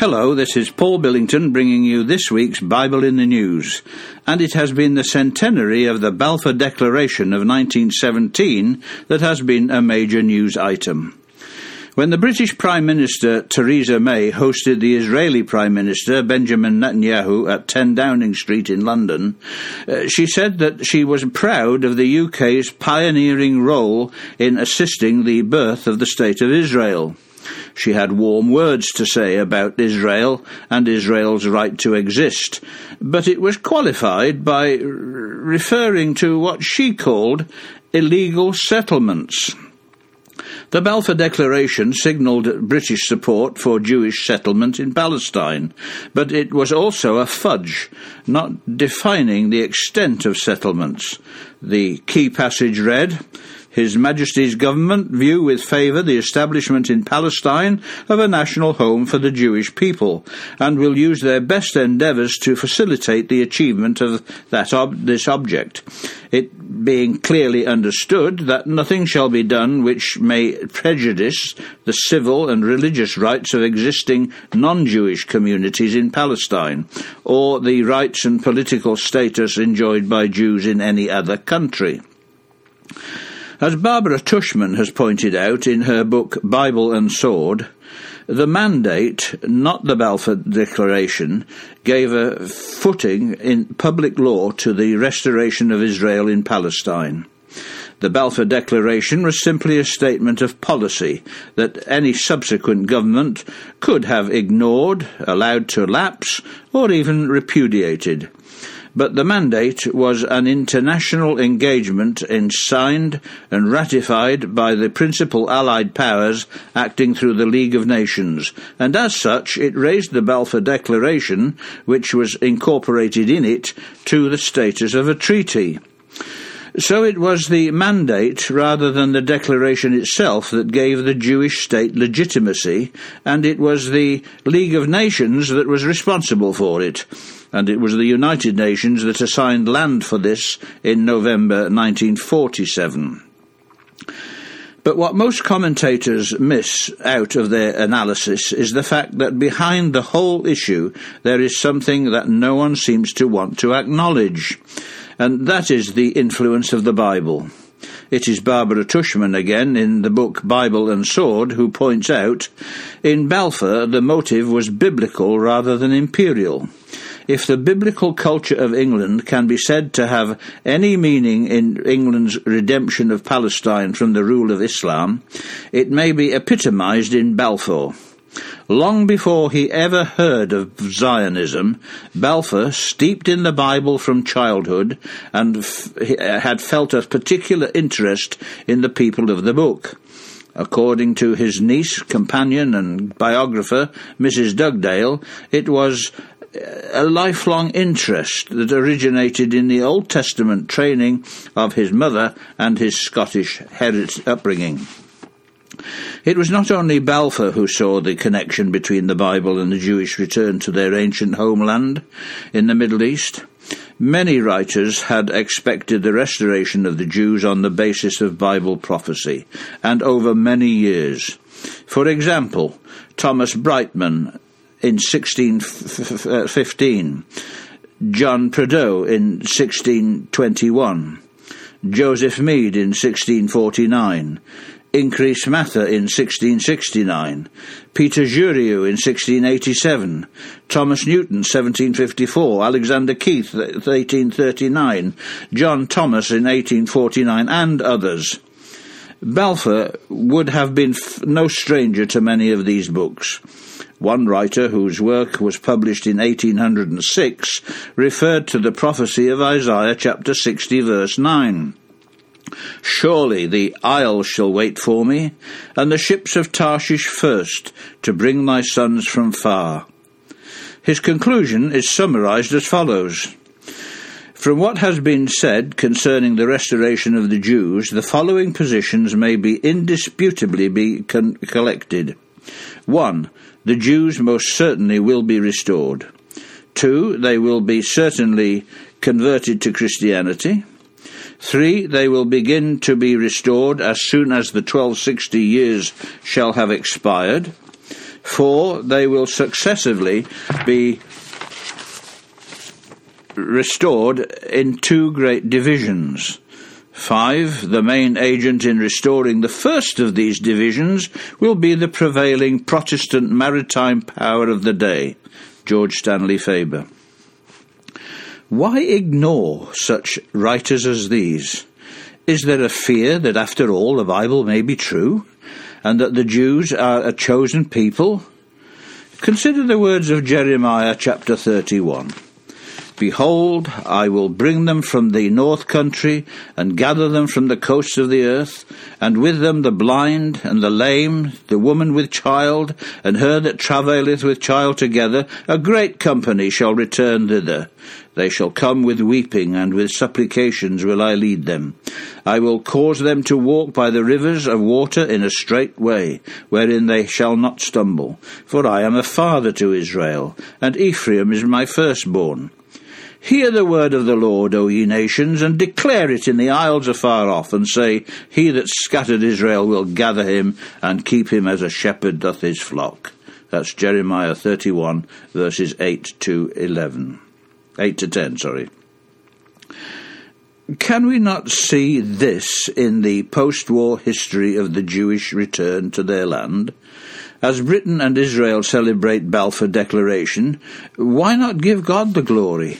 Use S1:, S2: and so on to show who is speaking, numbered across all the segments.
S1: Hello, this is Paul Billington bringing you this week's Bible in the News. And it has been the centenary of the Balfour Declaration of 1917 that has been a major news item. When the British Prime Minister Theresa May hosted the Israeli Prime Minister Benjamin Netanyahu at 10 Downing Street in London, uh, she said that she was proud of the UK's pioneering role in assisting the birth of the State of Israel. She had warm words to say about Israel and Israel's right to exist, but it was qualified by referring to what she called illegal settlements. The Balfour Declaration signalled British support for Jewish settlement in Palestine, but it was also a fudge, not defining the extent of settlements. The key passage read, his Majesty's government view with favour the establishment in Palestine of a national home for the Jewish people, and will use their best endeavours to facilitate the achievement of that ob- this object. It being clearly understood that nothing shall be done which may prejudice the civil and religious rights of existing non-Jewish communities in Palestine, or the rights and political status enjoyed by Jews in any other country. As Barbara Tuchman has pointed out in her book Bible and Sword, the mandate, not the Balfour Declaration, gave a footing in public law to the restoration of Israel in Palestine. The Balfour Declaration was simply a statement of policy that any subsequent government could have ignored, allowed to lapse, or even repudiated but the mandate was an international engagement signed and ratified by the principal Allied powers acting through the League of Nations, and as such it raised the Balfour Declaration, which was incorporated in it, to the status of a treaty. So it was the mandate rather than the declaration itself that gave the Jewish state legitimacy, and it was the League of Nations that was responsible for it and it was the United Nations that assigned land for this in November 1947. But what most commentators miss out of their analysis is the fact that behind the whole issue there is something that no one seems to want to acknowledge, and that is the influence of the Bible. It is Barbara Tuchman again in the book Bible and Sword who points out in Balfour the motive was biblical rather than imperial. If the biblical culture of England can be said to have any meaning in England's redemption of Palestine from the rule of Islam, it may be epitomized in Balfour. Long before he ever heard of Zionism, Balfour, steeped in the Bible from childhood, and f- uh, had felt a particular interest in the people of the book. According to his niece, companion, and biographer, Mrs. Dugdale, it was a lifelong interest that originated in the Old Testament training of his mother and his Scottish heritage upbringing. It was not only Balfour who saw the connection between the Bible and the Jewish return to their ancient homeland in the Middle East. Many writers had expected the restoration of the Jews on the basis of Bible prophecy, and over many years. For example, Thomas Brightman in 1615, uh, John Prideaux in 1621, Joseph Mead in 1649, Increase Mather in 1669, Peter Jurieu in 1687, Thomas Newton 1754, Alexander Keith 1839, John Thomas in 1849, and others. Balfour would have been f- no stranger to many of these books. One writer, whose work was published in 1806, referred to the prophecy of Isaiah chapter 60, verse 9. Surely the isles shall wait for me, and the ships of Tarshish first, to bring thy sons from far. His conclusion is summarized as follows. From what has been said concerning the restoration of the Jews, the following positions may be indisputably be con- collected. 1 the Jews most certainly will be restored. Two, they will be certainly converted to Christianity. Three, they will begin to be restored as soon as the 1260 years shall have expired. 4. they will successively be restored in two great divisions. Five, the main agent in restoring the first of these divisions will be the prevailing Protestant maritime power of the day, George Stanley Faber. Why ignore such writers as these? Is there a fear that after all the Bible may be true, and that the Jews are a chosen people? Consider the words of Jeremiah chapter 31. Behold, I will bring them from the north country, and gather them from the coasts of the earth, and with them the blind, and the lame, the woman with child, and her that travaileth with child together, a great company shall return thither. They shall come with weeping, and with supplications will I lead them. I will cause them to walk by the rivers of water in a straight way, wherein they shall not stumble. For I am a father to Israel, and Ephraim is my firstborn. Hear the word of the Lord, O ye nations, and declare it in the isles afar off, and say, He that scattered Israel will gather him, and keep him as a shepherd doth his flock. That's Jeremiah 31, verses 8 to 11. 8 to 10, sorry. Can we not see this in the post war history of the Jewish return to their land? As Britain and Israel celebrate Balfour Declaration, why not give God the glory?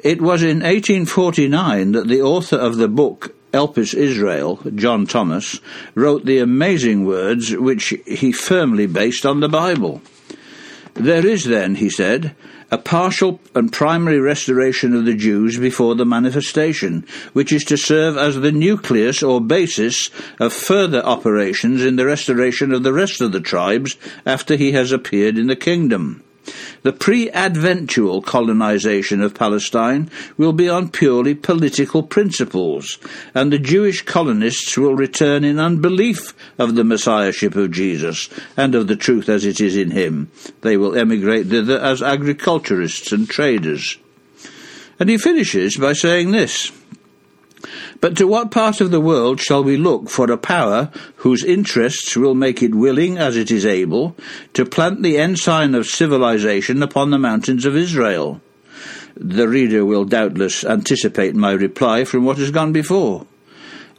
S1: It was in 1849 that the author of the book Elpis Israel, John Thomas, wrote the amazing words which he firmly based on the Bible. There is then, he said, a partial and primary restoration of the Jews before the manifestation, which is to serve as the nucleus or basis of further operations in the restoration of the rest of the tribes after he has appeared in the kingdom. The pre-adventual colonization of Palestine will be on purely political principles, and the Jewish colonists will return in unbelief of the messiahship of Jesus and of the truth as it is in him. They will emigrate thither as agriculturists and traders. And he finishes by saying this. But to what part of the world shall we look for a power whose interests will make it willing, as it is able, to plant the ensign of civilization upon the mountains of Israel? The reader will doubtless anticipate my reply from what has gone before.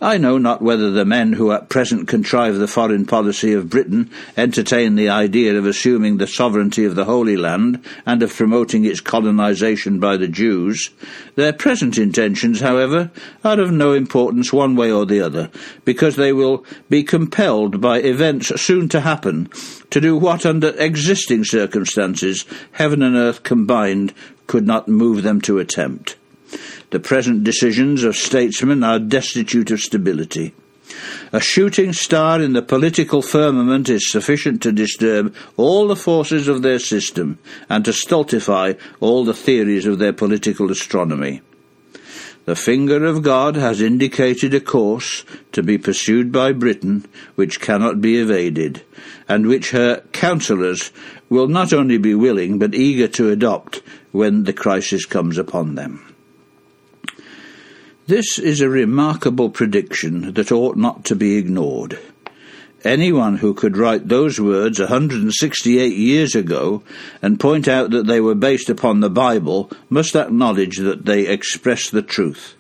S1: I know not whether the men who at present contrive the foreign policy of Britain entertain the idea of assuming the sovereignty of the Holy Land and of promoting its colonization by the Jews. Their present intentions, however, are of no importance one way or the other, because they will be compelled by events soon to happen to do what under existing circumstances heaven and earth combined could not move them to attempt. The present decisions of statesmen are destitute of stability. A shooting star in the political firmament is sufficient to disturb all the forces of their system and to stultify all the theories of their political astronomy. The finger of God has indicated a course to be pursued by Britain which cannot be evaded, and which her counsellors will not only be willing but eager to adopt when the crisis comes upon them. This is a remarkable prediction that ought not to be ignored. Anyone who could write those words 168 years ago and point out that they were based upon the Bible must acknowledge that they express the truth.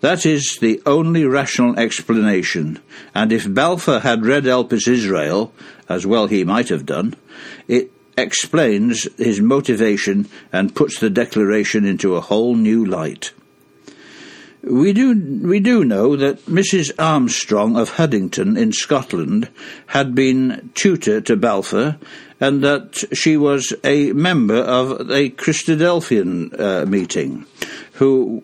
S1: That is the only rational explanation, and if Balfour had read Elpis Israel, as well he might have done, it explains his motivation and puts the declaration into a whole new light. We do, we do know that Mrs. Armstrong of Haddington in Scotland had been tutor to Balfour and that she was a member of a Christadelphian uh, meeting, who,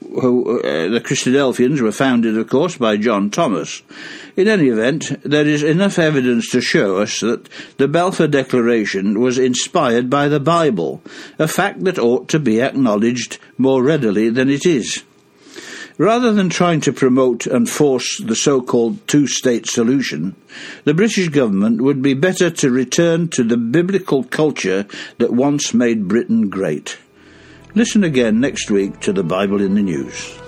S1: who uh, the Christadelphians were founded, of course, by John Thomas. In any event, there is enough evidence to show us that the Balfour Declaration was inspired by the Bible, a fact that ought to be acknowledged more readily than it is. Rather than trying to promote and force the so-called two-state solution, the British government would be better to return to the biblical culture that once made Britain great. Listen again next week to the Bible in the News.